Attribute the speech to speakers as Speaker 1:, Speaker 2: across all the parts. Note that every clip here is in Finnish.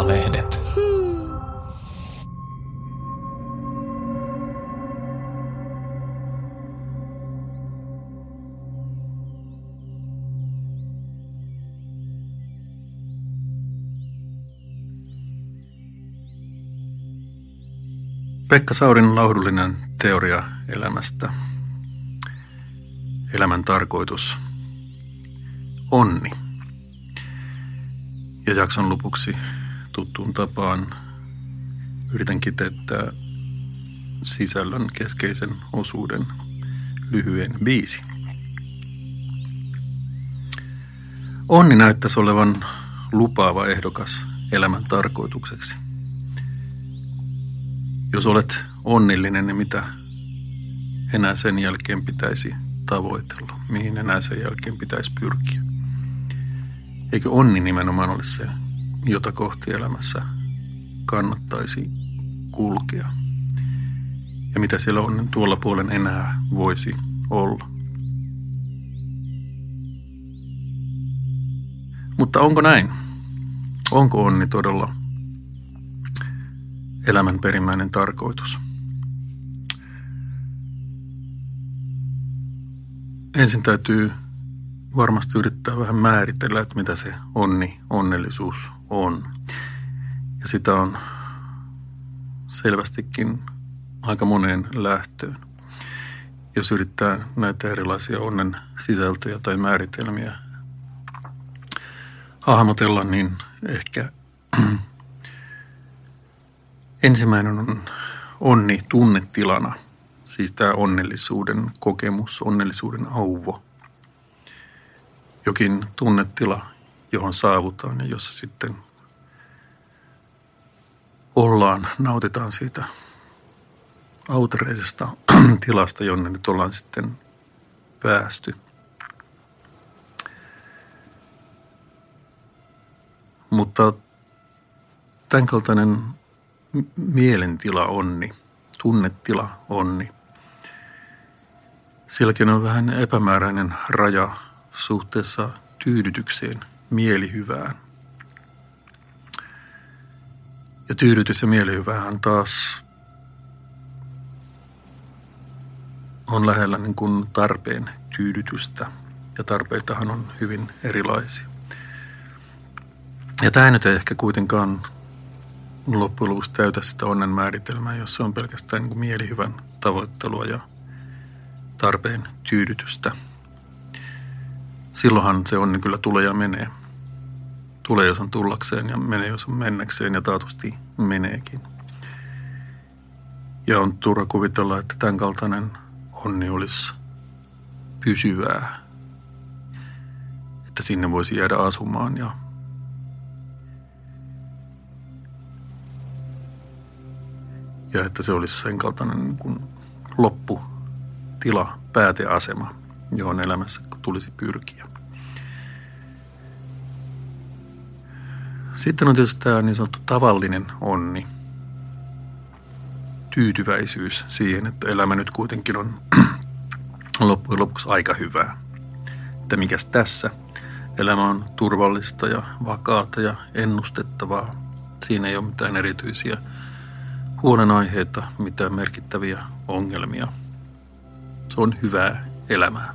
Speaker 1: Maalehdet.
Speaker 2: Pekka Saurin laudullinen teoria elämästä. Elämän tarkoitus. Onni. Ja jakson lopuksi tuttuun tapaan yritän kiteyttää sisällön keskeisen osuuden lyhyen biisi. Onni näyttäisi olevan lupaava ehdokas elämän tarkoitukseksi – jos olet onnellinen, niin mitä enää sen jälkeen pitäisi tavoitella? Mihin enää sen jälkeen pitäisi pyrkiä? Eikö onni nimenomaan ole se, jota kohti elämässä kannattaisi kulkea? Ja mitä siellä onnen tuolla puolen enää voisi olla? Mutta onko näin? Onko onni todella elämän perimmäinen tarkoitus. Ensin täytyy varmasti yrittää vähän määritellä, että mitä se onni, onnellisuus on. Ja sitä on selvästikin aika moneen lähtöön. Jos yrittää näitä erilaisia onnen sisältöjä tai määritelmiä hahmotella, niin ehkä Ensimmäinen on onni tunnetilana, siis tämä onnellisuuden kokemus, onnellisuuden auvo. Jokin tunnetila, johon saavutaan ja jossa sitten ollaan, nautitaan siitä autereisesta tilasta, jonne nyt ollaan sitten päästy. Mutta tämänkaltainen mielentila onni, tunnetila onni. Silläkin on vähän epämääräinen raja suhteessa tyydytykseen, mielihyvään. Ja tyydytys ja mielihyvähän taas on lähellä niin kuin tarpeen tyydytystä. Ja tarpeitahan on hyvin erilaisia. Ja tämä nyt ei ehkä kuitenkaan loppujen lopuksi täytä sitä onnen määritelmää, jossa on pelkästään niin mielihyvän tavoittelua ja tarpeen tyydytystä. Silloinhan se onni kyllä tulee ja menee. Tulee, jos on tullakseen ja menee, jos on mennäkseen ja taatusti meneekin. Ja on turha kuvitella, että tämän kaltainen onni olisi pysyvää. Että sinne voisi jäädä asumaan ja ja että se olisi sen kaltainen niin kuin lopputila, pääteasema, johon elämässä tulisi pyrkiä. Sitten on tietysti tämä niin sanottu tavallinen onni, tyytyväisyys siihen, että elämä nyt kuitenkin on loppujen lopuksi aika hyvää. Että mikäs tässä? Elämä on turvallista ja vakaata ja ennustettavaa. Siinä ei ole mitään erityisiä huolenaiheita, mitään merkittäviä ongelmia. Se on hyvää elämää.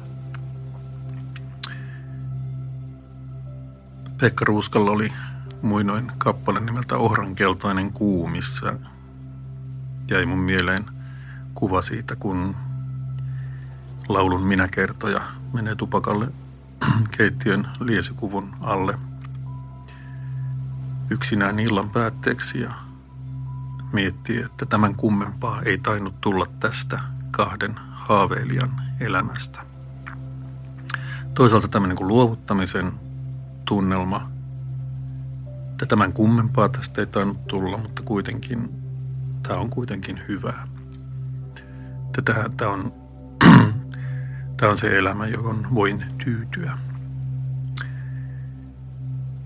Speaker 2: Pekka Ruuskalla oli muinoin kappale nimeltä Ohrankeltainen kuu, missä jäi mun mieleen kuva siitä, kun laulun minäkertoja menee tupakalle keittiön liesikuvun alle yksinään illan päätteeksi ja miettii, että tämän kummempaa ei tainnut tulla tästä kahden haaveilijan elämästä. Toisaalta tämmöinen kuin luovuttamisen tunnelma, että tämän kummempaa tästä ei tainnut tulla, mutta kuitenkin tämä on kuitenkin hyvää. Tämä, tämä, on, tämä on se elämä, johon voin tyytyä.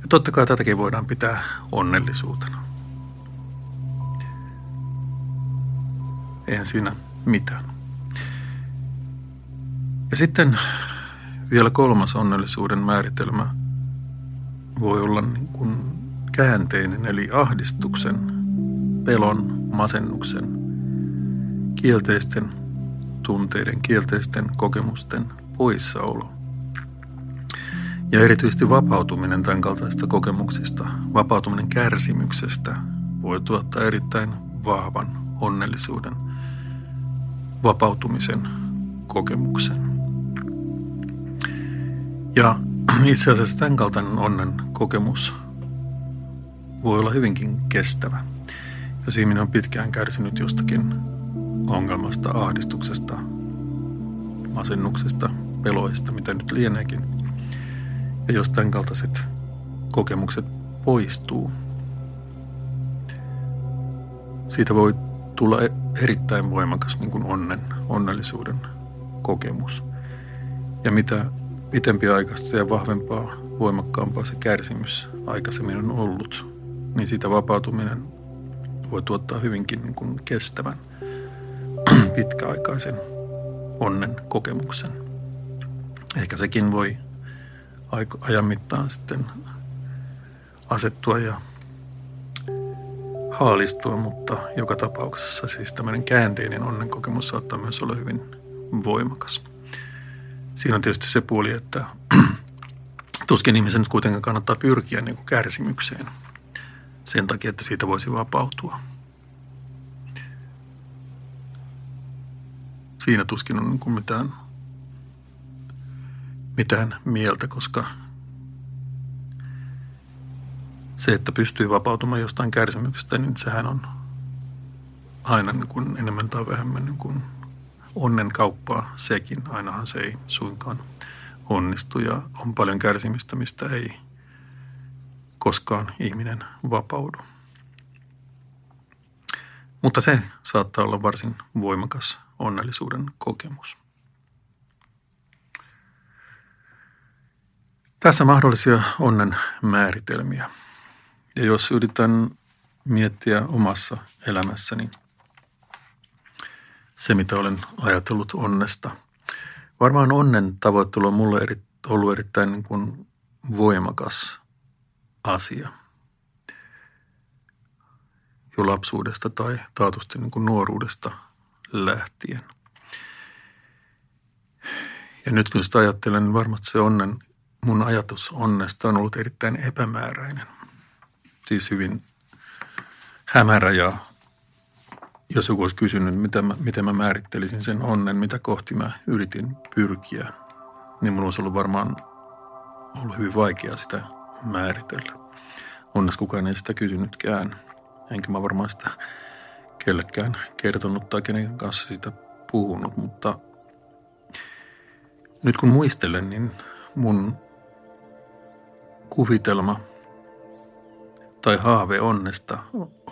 Speaker 2: Ja totta kai tätäkin voidaan pitää onnellisuutena. Eihän siinä mitään. Ja sitten vielä kolmas onnellisuuden määritelmä voi olla niin kuin käänteinen eli ahdistuksen, pelon, masennuksen, kielteisten tunteiden, kielteisten kokemusten poissaolo. Ja erityisesti vapautuminen tämän kaltaisista kokemuksista, vapautuminen kärsimyksestä voi tuottaa erittäin vahvan onnellisuuden, vapautumisen kokemuksen. Ja itse asiassa tämän kaltainen onnen kokemus voi olla hyvinkin kestävä. Jos ihminen on pitkään kärsinyt jostakin ongelmasta, ahdistuksesta, masennuksesta, peloista, mitä nyt lieneekin. Ja jos tämän kaltaiset kokemukset poistuu, siitä voi tulla e- erittäin voimakas niin kuin onnen, onnellisuuden kokemus. Ja mitä pitempi aikaista ja vahvempaa, voimakkaampaa se kärsimys aikaisemmin on ollut, niin siitä vapautuminen voi tuottaa hyvinkin niin kuin kestävän, pitkäaikaisen onnen kokemuksen. Ehkä sekin voi ajan mittaan sitten asettua ja haalistua, mutta joka tapauksessa siis tämmöinen käänteinen onnenkokemus saattaa myös olla hyvin voimakas. Siinä on tietysti se puoli, että tuskin ihmisen nyt kuitenkaan kannattaa pyrkiä niin kuin kärsimykseen sen takia, että siitä voisi vapautua. Siinä tuskin on niin kuin mitään, mitään mieltä, koska se, että pystyy vapautumaan jostain kärsimyksestä, niin sehän on aina niin kuin enemmän tai vähemmän niin kuin onnen kauppaa sekin. Ainahan se ei suinkaan onnistu ja on paljon kärsimystä, mistä ei koskaan ihminen vapaudu. Mutta se saattaa olla varsin voimakas onnellisuuden kokemus. Tässä mahdollisia onnen määritelmiä. Ja jos yritän miettiä omassa elämässäni se, mitä olen ajatellut onnesta. Varmaan onnen tavoittelu on mulle eri, ollut erittäin niin kuin voimakas asia. Jo lapsuudesta tai taatusti niin kuin nuoruudesta lähtien. Ja nyt kun sitä ajattelen, niin varmasti se onnen, mun ajatus onnesta on ollut erittäin epämääräinen. Siis hyvin hämärä ja jos joku olisi kysynyt, mitä mä, miten mä määrittelisin sen onnen, mitä kohti mä yritin pyrkiä, niin mun olisi ollut varmaan ollut hyvin vaikea sitä määritellä. Onnes kukaan ei sitä kysynytkään, enkä mä varmaan sitä kellekään kertonut tai kenen kanssa siitä puhunut, mutta nyt kun muistelen, niin mun kuvitelma tai haave onnesta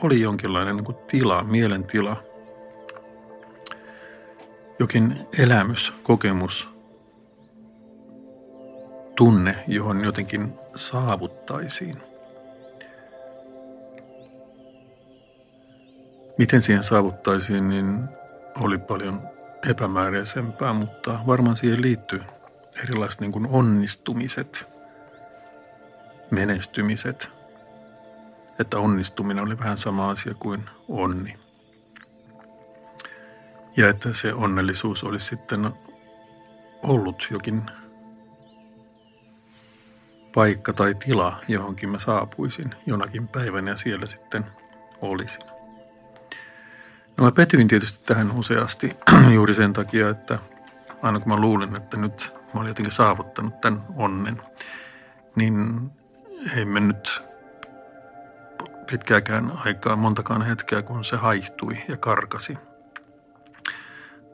Speaker 2: oli jonkinlainen niin kuin tila, mielentila, jokin elämys, kokemus, tunne, johon jotenkin saavuttaisiin. Miten siihen saavuttaisiin, niin oli paljon epämääräisempää, mutta varmaan siihen liittyy erilaiset niin kuin onnistumiset, menestymiset, että onnistuminen oli vähän sama asia kuin onni. Ja että se onnellisuus olisi sitten ollut jokin paikka tai tila, johonkin mä saapuisin jonakin päivänä ja siellä sitten olisin. No mä petyin tietysti tähän useasti juuri sen takia, että aina kun mä luulin, että nyt mä olin jotenkin saavuttanut tämän onnen, niin ei mennyt pitkääkään aikaa, montakaan hetkeä, kun se haihtui ja karkasi.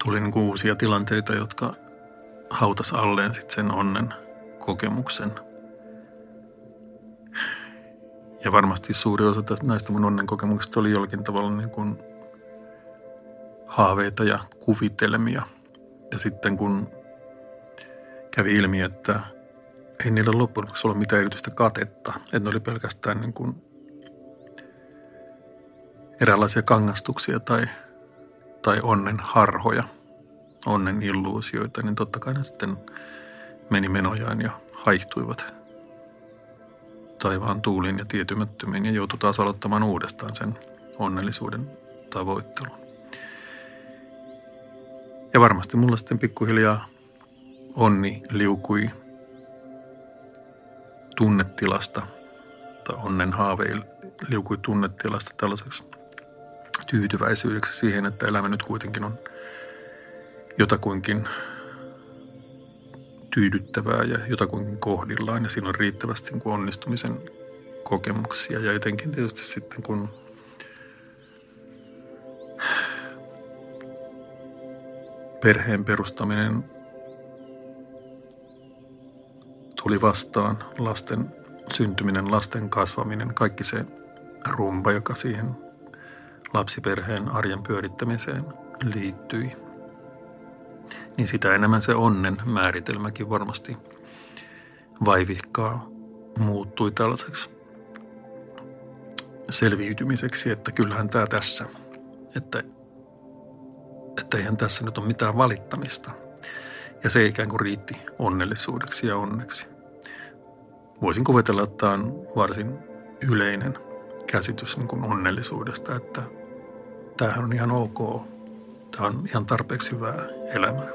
Speaker 2: Tuli niin uusia tilanteita, jotka hautas alleen sit sen onnen kokemuksen. Ja varmasti suuri osa näistä mun onnen kokemuksista oli jollakin tavalla niin kuin haaveita ja kuvitelmia. Ja sitten kun kävi ilmi, että ei niillä loppujen lopuksi ollut mitään erityistä katetta, että ne oli pelkästään niin kuin eräänlaisia kangastuksia tai, tai onnen harhoja, onnen illuusioita, niin totta kai ne sitten meni menojaan ja haihtuivat taivaan tuuliin ja tietymättömiin ja joutui taas aloittamaan uudestaan sen onnellisuuden tavoittelun. Ja varmasti mulla sitten pikkuhiljaa onni liukui tunnetilasta tai onnen haave liukui tunnetilasta tällaiseksi tyytyväisyydeksi siihen, että elämä nyt kuitenkin on jotakuinkin tyydyttävää ja jotakuinkin kohdillaan. Ja siinä on riittävästi niin onnistumisen kokemuksia. Ja etenkin tietysti sitten kun perheen perustaminen tuli vastaan, lasten syntyminen, lasten kasvaminen, kaikki se rumba, joka siihen lapsiperheen arjen pyörittämiseen liittyi, niin sitä enemmän se onnen määritelmäkin varmasti vaivihkaa muuttui tällaiseksi selviytymiseksi, että kyllähän tämä tässä, että, että eihän tässä nyt ole mitään valittamista. Ja se ikään kuin riitti onnellisuudeksi ja onneksi. Voisin kuvitella, että tämä on varsin yleinen käsitys niin kuin onnellisuudesta, että tämähän on ihan ok. Tämä on ihan tarpeeksi hyvää elämää.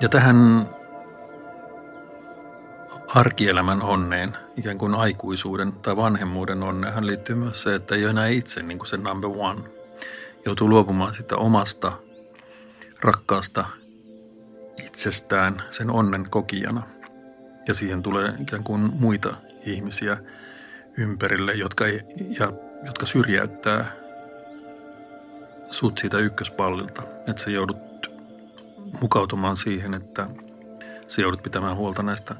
Speaker 2: Ja tähän arkielämän onneen, ikään kuin aikuisuuden tai vanhemmuuden onneen, liittyy myös se, että ei ole enää itse niin kuin se number one. Joutuu luopumaan sitä omasta rakkaasta itsestään sen onnen kokijana. Ja siihen tulee ikään kuin muita ihmisiä ympärille, jotka, ei, ja, jotka syrjäyttää sut siitä ykköspallilta. Että sä joudut mukautumaan siihen, että sä joudut pitämään huolta näistä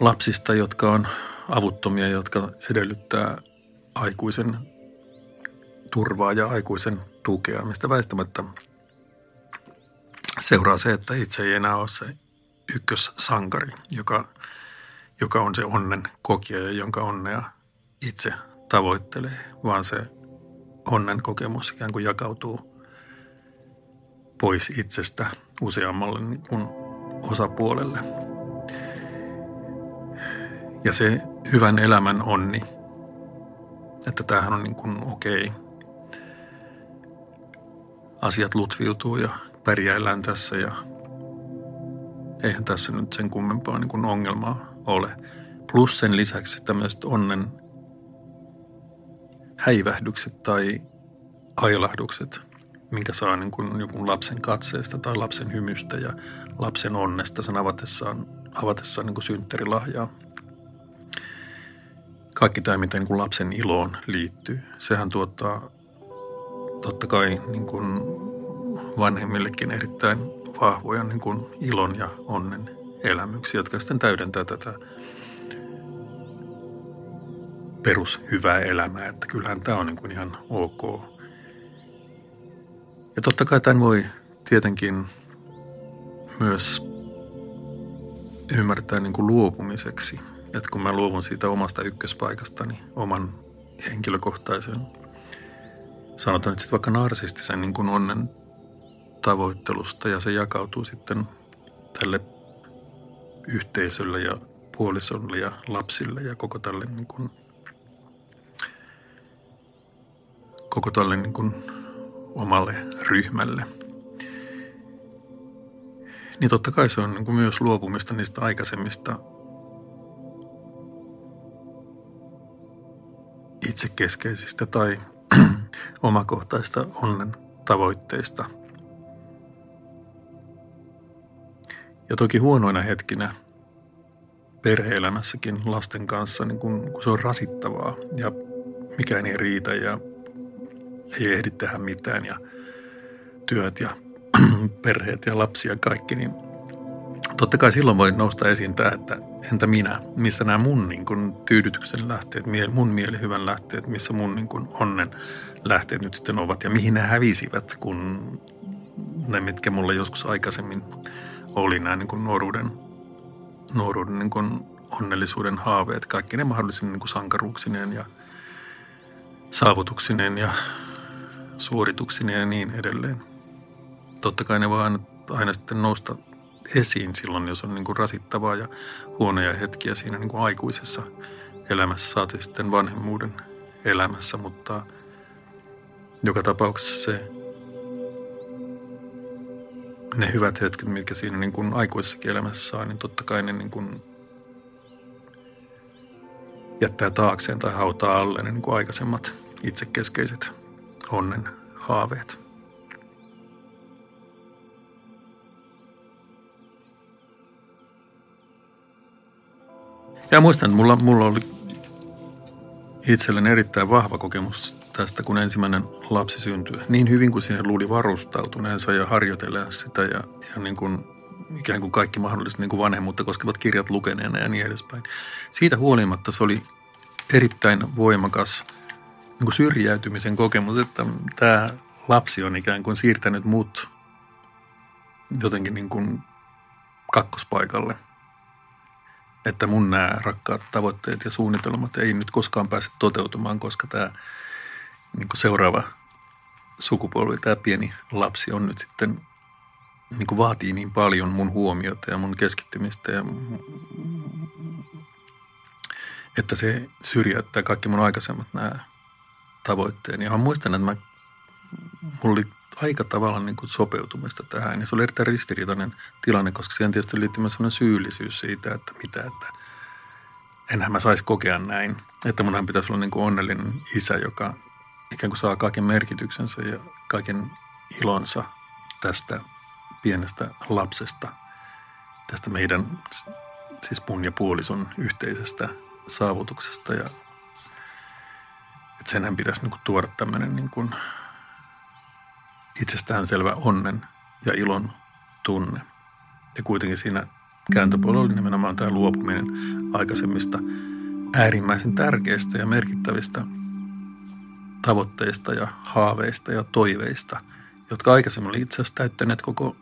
Speaker 2: lapsista, jotka on avuttomia, jotka edellyttää aikuisen turvaa ja aikuisen tukea, mistä väistämättä seuraa se, että itse ei enää ole se ykkössankari, joka, joka on se onnen kokija ja jonka onnea itse tavoittelee, vaan se onnen kokemus ikään kuin jakautuu pois itsestä useammalle niin kuin osapuolelle. Ja se hyvän elämän onni, että tämähän on niin kuin okei. Okay. Asiat lutviutuu ja pärjäillään tässä ja eihän tässä nyt sen kummempaa niin kuin ongelmaa ole. Plus sen lisäksi tämmöiset onnen häivähdykset tai ailahdukset, minkä saa niin kuin joku lapsen katseesta tai lapsen hymystä ja lapsen onnesta sen avatessaan, avatessaan niin kuin synttärilahjaa. Kaikki tämä, mitä niin kuin lapsen iloon liittyy, sehän tuottaa totta kai niin kuin vanhemmillekin erittäin vahvoja niin kuin ilon ja onnen elämyksiä, jotka sitten täydentää tätä perushyvää elämää, että kyllähän tämä on niin kuin ihan ok. Ja totta kai tämän voi tietenkin myös ymmärtää niin kuin luopumiseksi. Että kun mä luovun siitä omasta ykköspaikastani, oman henkilökohtaisen, sanotaan nyt sitten vaikka narsistisen niin kuin onnen tavoittelusta ja se jakautuu sitten tälle yhteisölle ja puolisolle ja lapsille ja koko tälle niin kuin, koko tälle niin kuin omalle ryhmälle. Niin totta kai se on niin kuin myös luopumista niistä aikaisemmista itsekeskeisistä tai omakohtaista onnen tavoitteista – Ja toki huonoina hetkinä perheelämässäkin lasten kanssa, niin kun, kun se on rasittavaa ja mikään ei riitä ja ei ehdi tehdä mitään ja työt ja perheet ja lapsia ja kaikki, niin totta kai silloin voi nousta esiin tämä, että entä minä, missä nämä mun niin kun, tyydytyksen lähteet, mun mielihyvän lähteet, missä mun niin kun, onnen lähteet nyt sitten ovat ja mihin ne hävisivät, kun ne, mitkä mulle joskus aikaisemmin oli nämä niin kuin nuoruuden, nuoruuden niin kuin onnellisuuden haaveet, kaikki ne mahdollisin niin kuin sankaruuksineen ja saavutuksineen ja suorituksineen ja niin edelleen. totta kai ne voi aina, aina sitten nousta esiin silloin, jos on niin kuin rasittavaa ja huonoja hetkiä siinä niin kuin aikuisessa elämässä, saati sitten vanhemmuuden elämässä, mutta joka tapauksessa se, ne hyvät hetket, mitkä siinä niin kuin aikuisessakin elämässä saa, niin totta kai ne niin kuin jättää taakseen tai hautaa alle ne niin kuin aikaisemmat itsekeskeiset onnen haaveet. Ja muistan, että mulla, mulla oli itselleni erittäin vahva kokemus tästä, kun ensimmäinen lapsi syntyi. Niin hyvin kuin siihen luuli varustautuneensa ja harjoitella sitä ja, ja niin kuin, ikään kuin kaikki mahdolliset niin kuin vanhemmuutta koskevat kirjat lukeneena ja niin edespäin. Siitä huolimatta se oli erittäin voimakas niin kuin syrjäytymisen kokemus, että tämä lapsi on ikään kuin siirtänyt mut jotenkin niin kuin kakkospaikalle – että mun nämä rakkaat tavoitteet ja suunnitelmat ei nyt koskaan pääse toteutumaan, koska tämä niin kuin seuraava sukupolvi, tämä pieni lapsi on nyt sitten niin kuin vaatii niin paljon mun huomiota ja mun keskittymistä ja että se syrjäyttää kaikki mun aikaisemmat nämä tavoitteeni. Ja mä muistan, että mä, mulla oli aika tavalla niin kuin sopeutumista tähän. Ja se oli erittäin ristiriitainen tilanne, koska siihen tietysti liittyy myös sellainen syyllisyys siitä, että mitä, että enhän mä saisi kokea näin. Että munhan pitäisi olla niin kuin onnellinen isä, joka ikään kuin saa kaiken merkityksensä ja kaiken ilonsa tästä pienestä lapsesta, tästä meidän, siis mun ja puolison yhteisestä saavutuksesta. Ja että senhän pitäisi niin kuin tuoda tämmöinen niin kuin itsestäänselvä onnen ja ilon tunne. Ja kuitenkin siinä kääntöpuolella oli nimenomaan tämä luopuminen aikaisemmista äärimmäisen tärkeistä ja merkittävistä tavoitteista ja haaveista ja toiveista, jotka aikaisemmin oli itse asiassa täyttäneet koko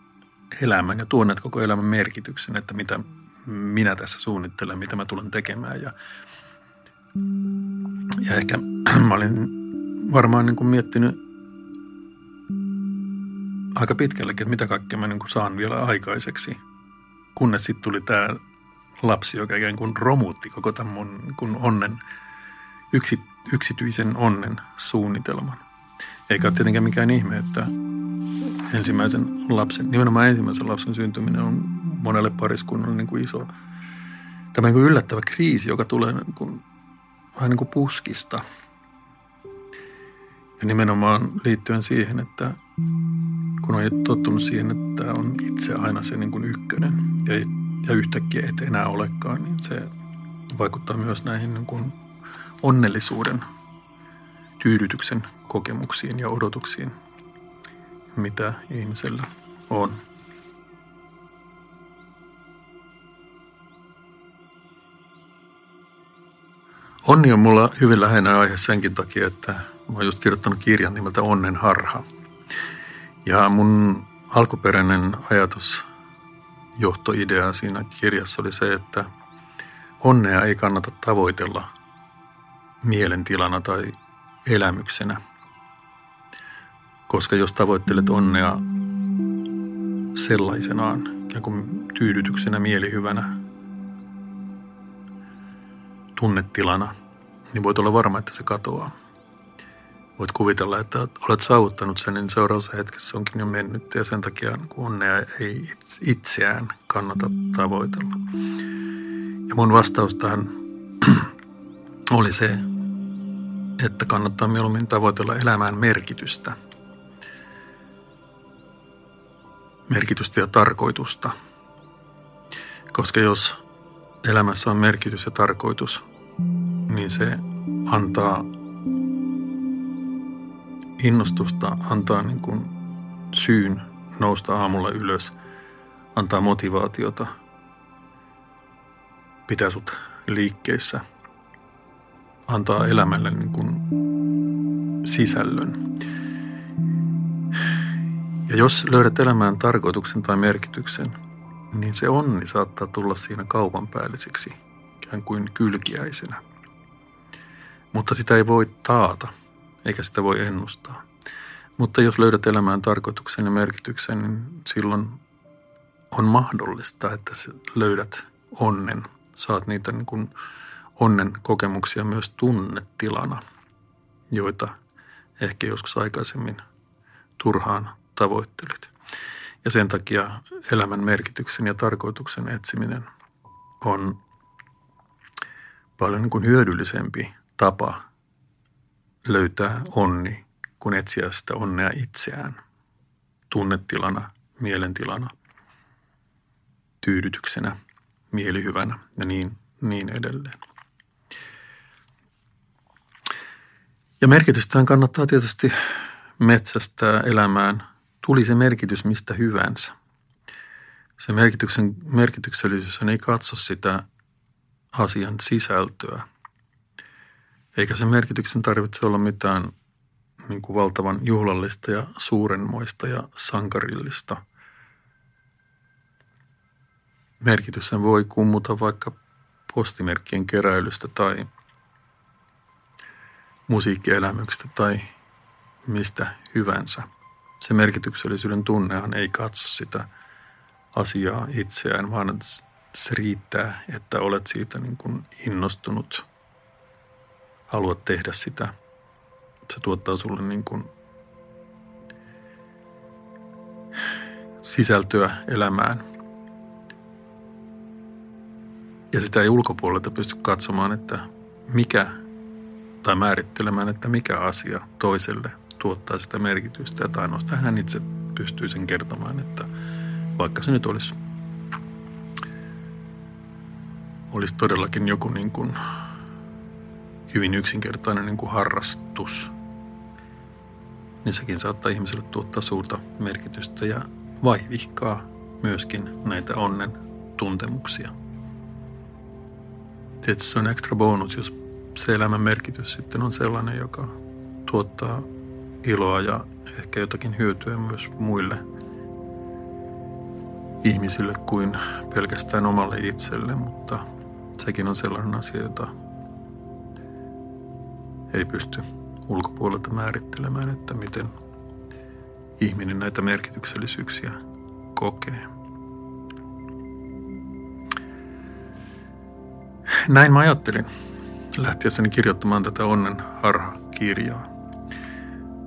Speaker 2: elämän ja tuoneet koko elämän merkityksen, että mitä minä tässä suunnittelen, mitä mä tulen tekemään. Ja, ja ehkä mä olin varmaan niin kuin miettinyt aika pitkällekin, että mitä kaikkea mä niin kuin saan vielä aikaiseksi. Kunnes sitten tuli tämä lapsi, joka ikään kuin romuutti koko tämän mun niin onnen, yksi, yksityisen onnen suunnitelman. Eikä ole tietenkään mikään ihme, että ensimmäisen lapsen, nimenomaan ensimmäisen lapsen syntyminen on monelle pariskunnalle niin kuin iso, tämä niin kuin yllättävä kriisi, joka tulee niin kuin, vähän niin kuin puskista. Ja nimenomaan liittyen siihen, että kun on tottunut siihen, että on itse aina se niin kuin ykkönen ja, ja yhtäkkiä et enää olekaan, niin se vaikuttaa myös näihin niin kuin onnellisuuden, tyydytyksen kokemuksiin ja odotuksiin, mitä ihmisellä on. Onni on mulla hyvin läheinen aihe senkin takia, että mä oon just kirjoittanut kirjan nimeltä Onnen harha – ja mun alkuperäinen ajatus, johtoidea siinä kirjassa oli se, että onnea ei kannata tavoitella mielentilana tai elämyksenä. Koska jos tavoittelet onnea sellaisenaan, ikään kuin tyydytyksenä, mielihyvänä, tunnetilana, niin voit olla varma, että se katoaa voit kuvitella, että olet saavuttanut sen, niin seuraavassa hetkessä onkin jo mennyt ja sen takia onnea ei itseään kannata tavoitella. Ja mun vastaus tähän oli se, että kannattaa mieluummin tavoitella elämään merkitystä. Merkitystä ja tarkoitusta. Koska jos elämässä on merkitys ja tarkoitus, niin se antaa innostusta, antaa niin kuin syyn nousta aamulla ylös, antaa motivaatiota, pitää sut liikkeessä, antaa elämälle niin kuin sisällön. Ja jos löydät elämään tarkoituksen tai merkityksen, niin se onni saattaa tulla siinä kaupan päälliseksi, ikään kuin kylkiäisenä. Mutta sitä ei voi taata – eikä sitä voi ennustaa. Mutta jos löydät elämään tarkoituksen ja merkityksen, niin silloin on mahdollista, että löydät onnen. Saat niitä niin kuin onnen kokemuksia myös tunnetilana, joita ehkä joskus aikaisemmin turhaan tavoittelit. Ja sen takia elämän merkityksen ja tarkoituksen etsiminen on paljon niin kuin hyödyllisempi tapa löytää onni, kuin etsiä sitä onnea itseään tunnetilana, mielentilana, tyydytyksenä, mielihyvänä ja niin, niin edelleen. Ja merkitystähän kannattaa tietysti metsästää elämään, tuli se merkitys mistä hyvänsä. Se merkityksen, merkityksellisyys ei katso sitä asian sisältöä. Eikä se merkityksen tarvitse olla mitään niin kuin valtavan juhlallista ja suurenmoista ja sankarillista. Merkitys sen voi kummuta vaikka postimerkkien keräilystä tai musiikkielämyksestä tai mistä hyvänsä. Se merkityksellisyyden tunnehan ei katso sitä asiaa itseään, vaan se riittää, että olet siitä niin kuin innostunut, haluat tehdä sitä. Se tuottaa sulle niin kuin sisältöä elämään. Ja sitä ei ulkopuolelta pysty katsomaan, että mikä, tai määrittelemään, että mikä asia toiselle tuottaa sitä merkitystä. Että ainoastaan hän itse pystyy sen kertomaan, että vaikka se nyt olisi olisi todellakin joku niin kuin hyvin yksinkertainen niin kuin harrastus, niin sekin saattaa ihmiselle tuottaa suurta merkitystä ja vaivihkaa myöskin näitä onnen tuntemuksia. Tietysti se on ekstra bonus, jos se elämän merkitys sitten on sellainen, joka tuottaa iloa ja ehkä jotakin hyötyä myös muille ihmisille kuin pelkästään omalle itselle, mutta sekin on sellainen asia, jota ei pysty ulkopuolelta määrittelemään, että miten ihminen näitä merkityksellisyyksiä kokee. Näin mä ajattelin lähtiessäni kirjoittamaan tätä Onnen harha-kirjaa.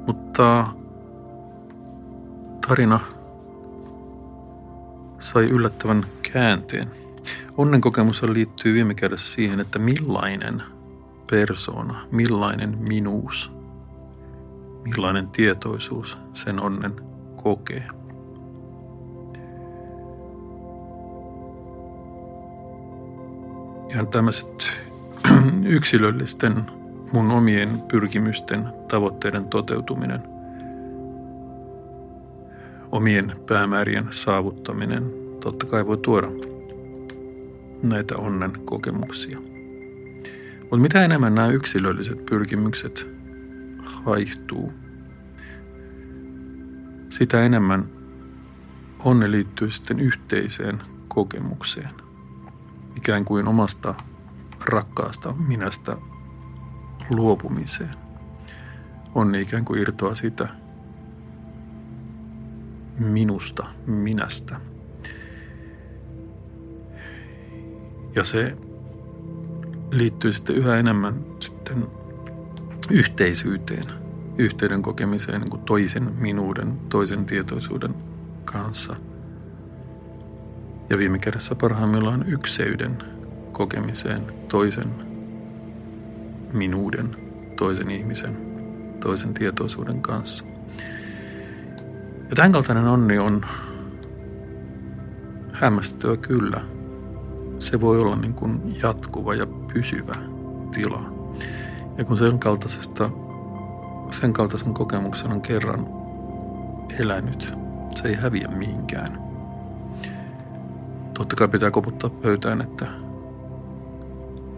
Speaker 2: Mutta tarina sai yllättävän käänteen – Onnenkokemus liittyy viime kädessä siihen, että millainen persona, millainen minuus, millainen tietoisuus sen onnen kokee. Ja tämmöiset yksilöllisten mun omien pyrkimysten, tavoitteiden toteutuminen, omien päämäärien saavuttaminen totta kai voi tuoda näitä onnen kokemuksia. Mutta mitä enemmän nämä yksilölliset pyrkimykset haihtuu, sitä enemmän onne liittyy sitten yhteiseen kokemukseen. Ikään kuin omasta rakkaasta minästä luopumiseen. Onni ikään kuin irtoaa sitä minusta, minästä – Ja se liittyy sitten yhä enemmän sitten yhteisyyteen, yhteyden kokemiseen niin kuin toisen minuuden, toisen tietoisuuden kanssa. Ja viime kädessä parhaimmillaan ykseyden kokemiseen toisen minuuden, toisen ihmisen, toisen tietoisuuden kanssa. Ja tämän kaltainen onni on hämmästyttävä kyllä – se voi olla niin kuin jatkuva ja pysyvä tila. Ja kun sen kaltaisesta, sen kaltaisen kokemuksen on kerran elänyt, se ei häviä mihinkään. Totta kai pitää koputtaa pöytään, että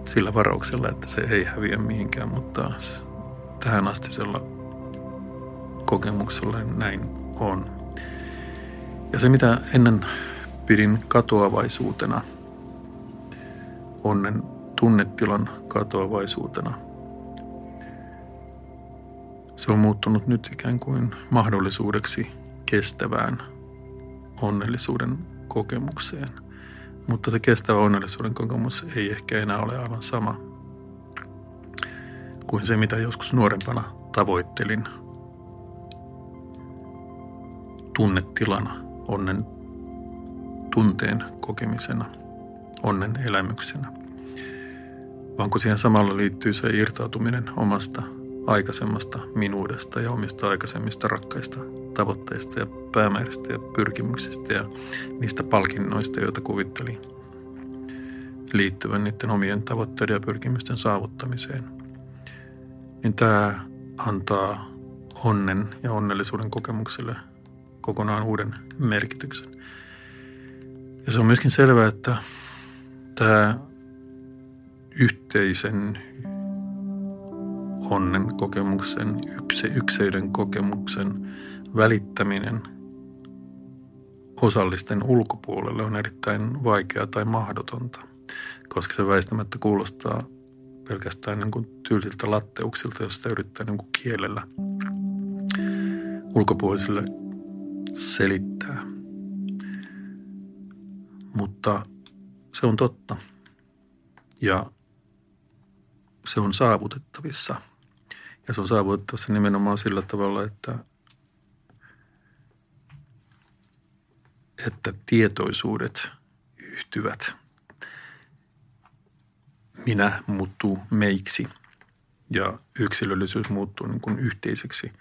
Speaker 2: sillä varauksella, että se ei häviä mihinkään, mutta tähän astisella kokemuksella näin on. Ja se, mitä ennen pidin katoavaisuutena – onnen tunnetilan katoavaisuutena. Se on muuttunut nyt ikään kuin mahdollisuudeksi kestävään onnellisuuden kokemukseen. Mutta se kestävä onnellisuuden kokemus ei ehkä enää ole aivan sama kuin se, mitä joskus nuorempana tavoittelin tunnetilana, onnen tunteen kokemisena, onnen elämyksenä. Vaan kun siihen samalla liittyy se irtautuminen omasta aikaisemmasta minuudesta ja omista aikaisemmista rakkaista tavoitteista ja päämääristä ja pyrkimyksistä ja niistä palkinnoista, joita kuvittelin liittyvän niiden omien tavoitteiden ja pyrkimysten saavuttamiseen. Niin tämä antaa onnen ja onnellisuuden kokemukselle kokonaan uuden merkityksen. Ja se on myöskin selvää, että tämä yhteisen onnen kokemuksen, ykse, ykseyden kokemuksen välittäminen osallisten ulkopuolelle on erittäin vaikeaa tai mahdotonta, koska se väistämättä kuulostaa pelkästään niin kuin tylsiltä latteuksilta, jos sitä yrittää niin kuin kielellä ulkopuolisille selittää. Mutta se on totta. Ja se on saavutettavissa. Ja se on saavutettavissa nimenomaan sillä tavalla, että, että tietoisuudet yhtyvät. Minä muuttuu meiksi ja yksilöllisyys muuttuu niin kuin yhteiseksi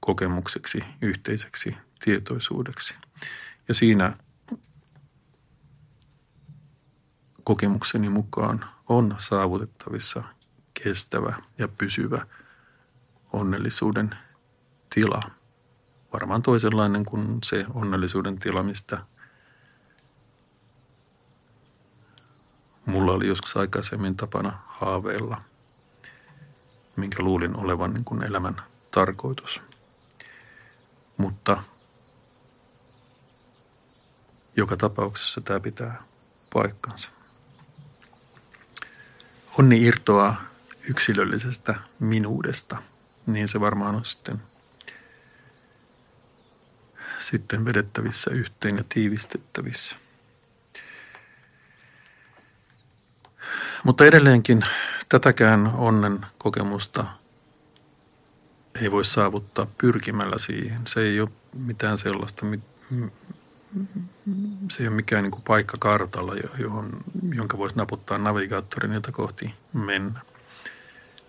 Speaker 2: kokemukseksi, yhteiseksi tietoisuudeksi. Ja siinä kokemukseni mukaan on saavutettavissa kestävä ja pysyvä onnellisuuden tila. Varmaan toisenlainen kuin se onnellisuuden tila, mistä mulla oli joskus aikaisemmin tapana haaveilla, minkä luulin olevan niin kuin elämän tarkoitus. Mutta joka tapauksessa tämä pitää paikkansa. Onni irtoaa yksilöllisestä minuudesta, niin se varmaan on sitten, sitten vedettävissä yhteen ja tiivistettävissä. Mutta edelleenkin tätäkään onnen kokemusta ei voi saavuttaa pyrkimällä siihen. Se ei ole mitään sellaista, se ei ole mikään niin kuin paikka kartalla, johon, jonka voisi naputtaa navigaattorin, jota kohti mennä.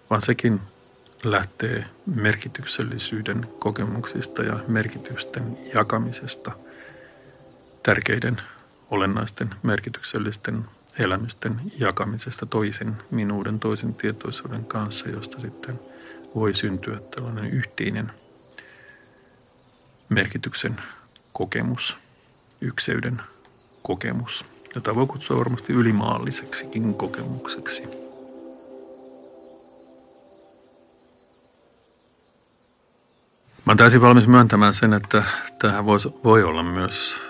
Speaker 2: Vaan sekin lähtee merkityksellisyyden kokemuksista ja merkitysten jakamisesta tärkeiden olennaisten merkityksellisten elämysten jakamisesta toisen minuuden, toisen tietoisuuden kanssa, josta sitten voi syntyä tällainen yhteinen merkityksen kokemus, ykseyden kokemus, jota voi kutsua varmasti ylimaalliseksikin kokemukseksi. Mä täysin valmis myöntämään sen, että tähän voi olla myös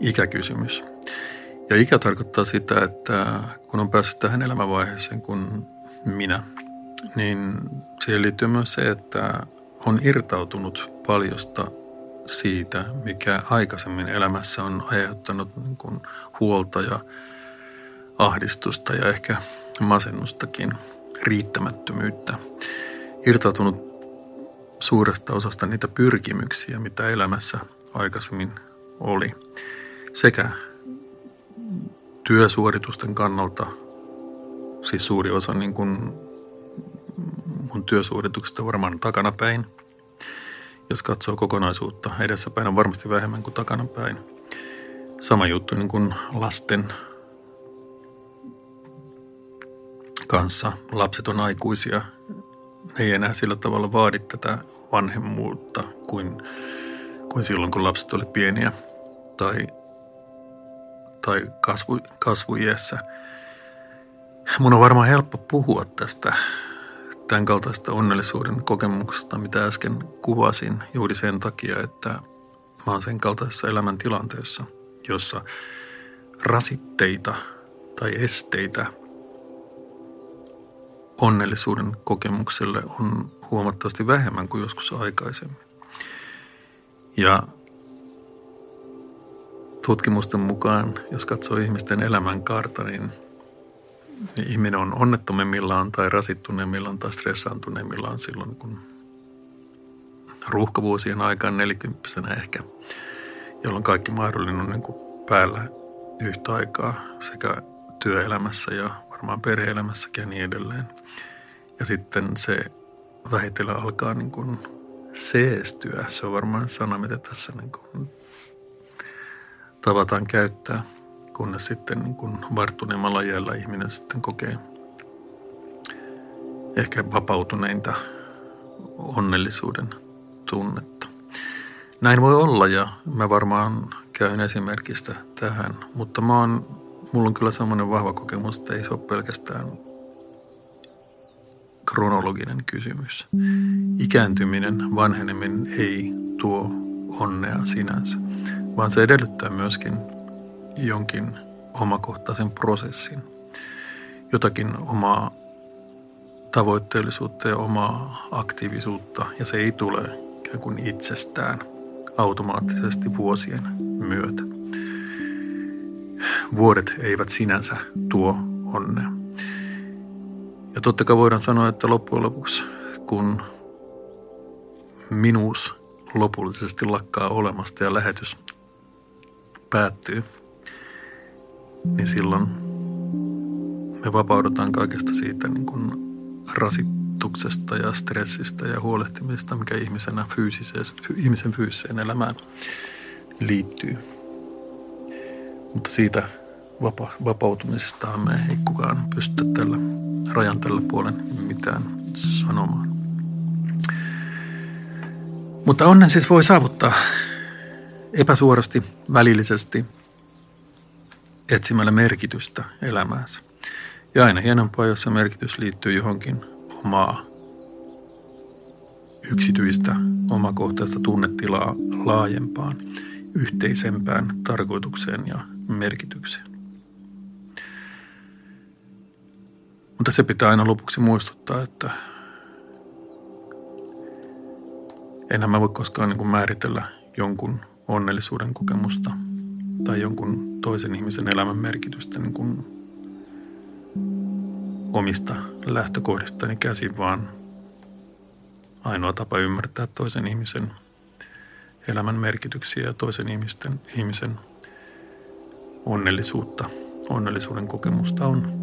Speaker 2: ikäkysymys. Ja ikä tarkoittaa sitä, että kun on päässyt tähän elämänvaiheeseen kuin minä, niin siihen liittyy myös se, että on irtautunut paljosta siitä, mikä aikaisemmin elämässä on aiheuttanut niin kuin huolta ja ahdistusta ja ehkä masennustakin, riittämättömyyttä. Irtautunut suuresta osasta niitä pyrkimyksiä, mitä elämässä aikaisemmin oli. Sekä työsuoritusten kannalta, siis suuri osa niin kuin mun työsuorituksista varmaan takanapäin. Jos katsoo kokonaisuutta, edessäpäin on varmasti vähemmän kuin takanapäin. Sama juttu niin kuin lasten kanssa. Lapset on aikuisia ei enää sillä tavalla vaadi tätä vanhemmuutta kuin, kuin silloin, kun lapset oli pieniä tai, tai kasvu, kasvuiässä. Mun on varmaan helppo puhua tästä tämän kaltaista onnellisuuden kokemuksesta, mitä äsken kuvasin, juuri sen takia, että mä oon sen kaltaisessa elämäntilanteessa, jossa rasitteita tai esteitä onnellisuuden kokemukselle on huomattavasti vähemmän kuin joskus aikaisemmin. Ja tutkimusten mukaan, jos katsoo ihmisten elämänkaarta, niin ihminen on onnettomimmillaan tai rasittuneemmillaan tai stressaantuneemmillaan silloin, kun ruuhkavuosien aikaan nelikymppisenä ehkä, jolloin kaikki mahdollinen on niin kuin päällä yhtä aikaa sekä työelämässä ja varmaan perheelämässäkin ja niin edelleen. Ja sitten se vähitellen alkaa niin kuin seestyä. Se on varmaan sana, mitä tässä niin kuin tavataan käyttää, kunnes sitten niin kuin varttuneemmalla jällä ihminen sitten kokee ehkä vapautuneinta onnellisuuden tunnetta. Näin voi olla ja mä varmaan käyn esimerkistä tähän, mutta mä oon, mulla on kyllä semmoinen vahva kokemus, että ei se ole pelkästään kronologinen kysymys. Ikääntyminen, vanheneminen ei tuo onnea sinänsä, vaan se edellyttää myöskin jonkin omakohtaisen prosessin, jotakin omaa tavoitteellisuutta ja omaa aktiivisuutta, ja se ei tule ikään kuin itsestään automaattisesti vuosien myötä. Vuodet eivät sinänsä tuo onnea. Ja totta kai voidaan sanoa, että loppujen lopuksi, kun minuus lopullisesti lakkaa olemasta ja lähetys päättyy, niin silloin me vapaudutaan kaikesta siitä niin kuin rasituksesta ja stressistä ja huolehtimisesta, mikä ihmisenä ihmisen fyysiseen elämään liittyy. Mutta siitä vapa- vapautumisesta me ei kukaan pysty tällä rajan tällä puolen mitään sanomaan. Mutta onnen siis voi saavuttaa epäsuorasti, välillisesti, etsimällä merkitystä elämäänsä. Ja aina hienompaa, jos se merkitys liittyy johonkin omaa yksityistä, omakohtaista tunnetilaa laajempaan, yhteisempään tarkoitukseen ja merkitykseen. Mutta se pitää aina lopuksi muistuttaa, että enhän mä voi koskaan niin kuin määritellä jonkun onnellisuuden kokemusta tai jonkun toisen ihmisen elämän merkitystä niin kuin omista lähtökohdistani käsin, vaan ainoa tapa ymmärtää toisen ihmisen elämän merkityksiä ja toisen ihmisten, ihmisen onnellisuutta, onnellisuuden kokemusta on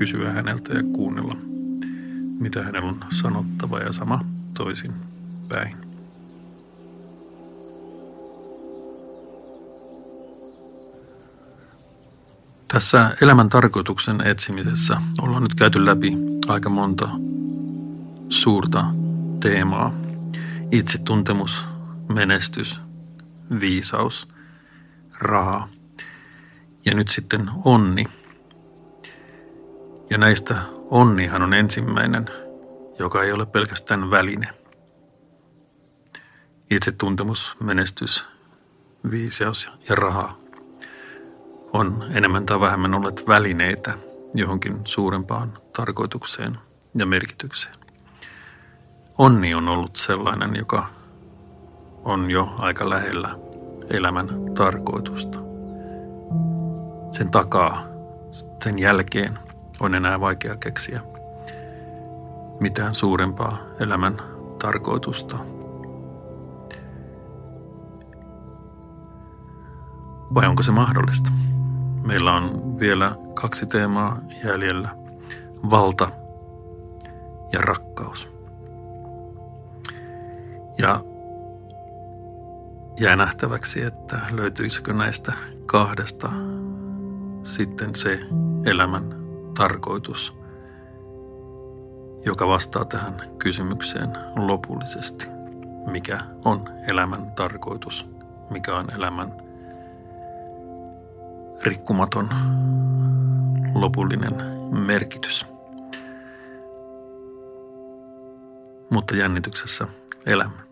Speaker 2: kysyä häneltä ja kuunnella, mitä hänellä on sanottava ja sama toisin päin. Tässä elämän tarkoituksen etsimisessä ollaan nyt käyty läpi aika monta suurta teemaa. Itsetuntemus, menestys, viisaus, raha ja nyt sitten onni – ja näistä onnihan on ensimmäinen, joka ei ole pelkästään väline. Itsetuntemus, menestys, viiseus ja raha on enemmän tai vähemmän olleet välineitä johonkin suurempaan tarkoitukseen ja merkitykseen. Onni on ollut sellainen, joka on jo aika lähellä elämän tarkoitusta. Sen takaa, sen jälkeen – on enää vaikea keksiä mitään suurempaa elämän tarkoitusta. Vai onko se mahdollista? Meillä on vielä kaksi teemaa jäljellä. Valta ja rakkaus. Ja jää nähtäväksi, että löytyisikö näistä kahdesta sitten se elämän tarkoitus, joka vastaa tähän kysymykseen lopullisesti. Mikä on elämän tarkoitus? Mikä on elämän rikkumaton lopullinen merkitys? Mutta jännityksessä elämä.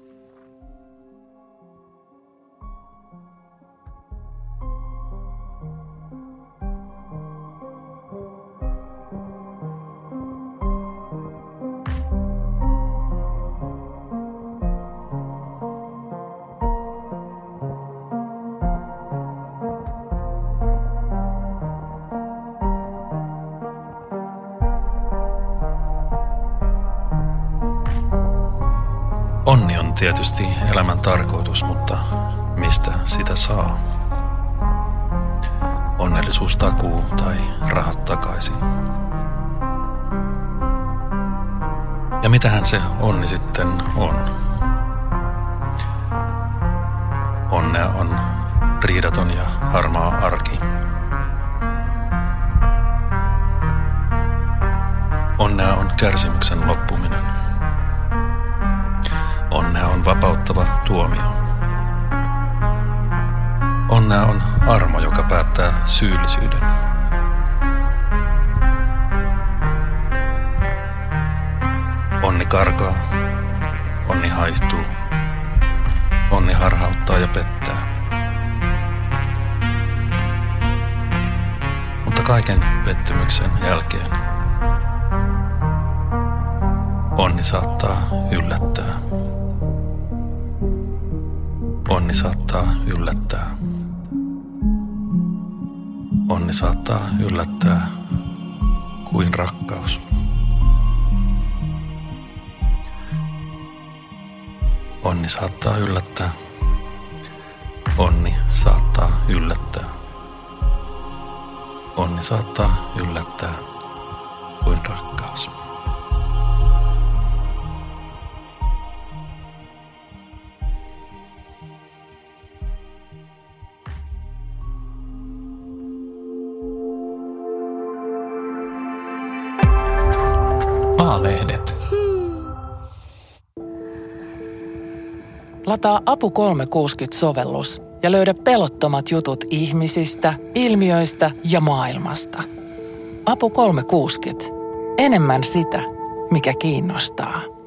Speaker 2: Tietysti elämän tarkoitus, mutta mistä sitä saa? Onnellisuus takuu tai rahat takaisin. Ja mitähän se onni sitten on? Onnea on riidaton ja harmaa arki. Onnea on kärsimyksen kaiken pettymyksen jälkeen onni saattaa yllättää. Onni saattaa yllättää. Onni saattaa yllättää kuin rakkaus. Onni saattaa yllättää. Onni saattaa yllättää. Onni saattaa yllättää kuin rakkaus.
Speaker 1: Maalehdet. Lataa Apu 360-sovellus ja löydä pelottomat jutut ihmisistä, ilmiöistä ja maailmasta. Apu 360. Enemmän sitä, mikä kiinnostaa.